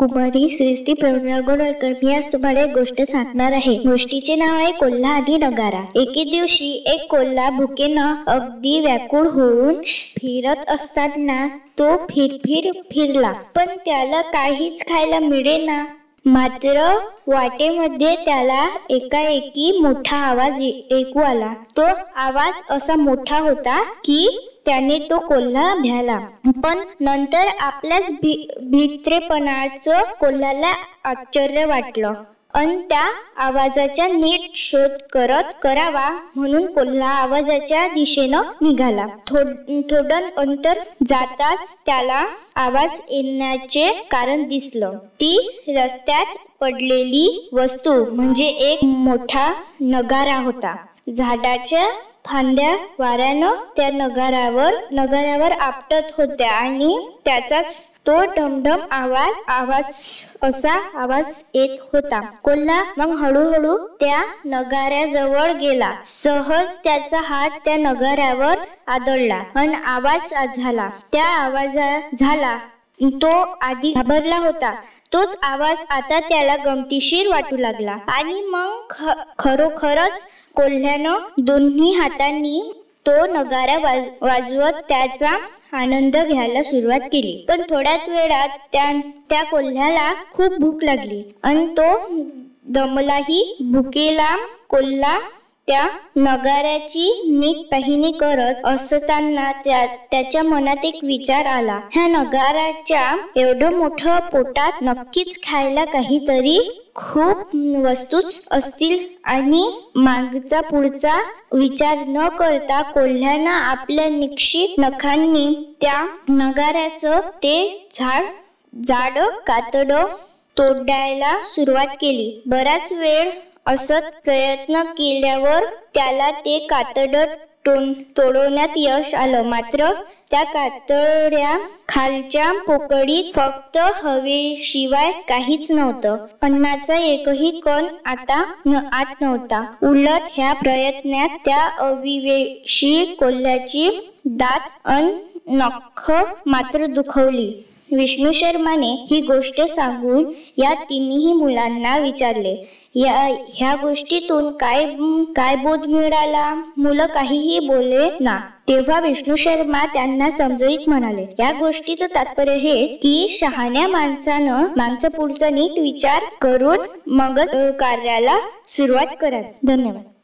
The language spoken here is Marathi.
कुमारी सृष्टी प्रगोडकर मी आज तुम्हाला एक गोष्ट सांगणार आहे. गोष्टीचे नाव आहे कोल्हा आणि नगारा. एके दिवशी एक कोल्हा भुकेनं अगदी व्याकुळ होऊन फिरत असताना तो फिर फिर फिरला. पण त्याला काहीच खायला मिळेना. मात्र वाटेमध्ये त्याला एकाएकी मोठा आवाज ऐकू आला. तो आवाज असा मोठा होता की त्याने तो कोल्हा भ्याला पण नंतर आपल्याच भी भित्रेपणाचं कोल्हाला आश्चर्य वाटलं. अन त्या आवाजाचा नीट शोध करत करावा म्हणून कोल्हा आवाजाच्या दिशेनं निघाला. थोड थोडं अंतर जाताच त्याला आवाज येण्याचे कारण दिसलं. ती रस्त्यात पडलेली वस्तू म्हणजे एक मोठा नगारा होता. झाडाच्या फांद्या वाऱ्यानं त्या नगारावर नगारावर आपटत होत्या आणि त्याचाच तो डमडम आवाज आवाज असा आवाज येत होता. कोल्हा मग हळूहळू त्या नगाऱ्याजवळ गेला. सहज त्याचा हात त्या नगाऱ्यावर आदळला अन आवाज झाला. त्या आवाजा झाला. तो आधी घाबरला होता. तोच आवाज आता त्याला गमतीशीर वाटू लागला. आणि मग खरोखरच कोल्ह्यानं दोन्ही हातांनी तो नगारा वाज वाजवत त्याचा आनंद घ्यायला सुरुवात केली. पण थोड्याच वेळात त्या त्या कोल्ह्याला खूप भूक लागली. आणि तो दमलाही भुकेला कोल्हा त्या नगाऱ्याची नीट पाहिणी करत असताना त्या त्याच्या मनात एक विचार आला. ह्या नगाराच्या एवढं मोठं पोटात नक्कीच खायला काहीतरी खूप वस्तूच असतील आणि मागचा पुढचा विचार न करता कोल्ह्यानं आपल्या निक्षित नखांनी त्या नगाऱ्याचं ते झाड जाड कातड तोडायला सुरुवात केली. बराच वेळ असत प्रयत्न केल्यावर त्याला ते कातड तोडवण्यात यश आलं. मात्र त्या कातड्या खालच्या पोकळीत फक्त हवेशिवाय काहीच नव्हतं. अन्नाचा एकही कण आता आत नव्हता. उलट ह्या प्रयत्नात त्या अविवेशी कोल्ह्याची दात अन नख मात्र दुखवली. विष्णू शर्माने ही गोष्ट सांगून या तिन्ही मुलांना विचारले या ह्या गोष्टीतून काय काय बोध मिळाला? मुलं काहीही बोले ना? तेव्हा विष्णू शर्मा त्यांना समजवीत म्हणाले या गोष्टीचं तात्पर्य हे की शहाण्या माणसानं मागचं पुढचा नीट विचार करून मगच कार्याला सुरुवात करावी. धन्यवाद.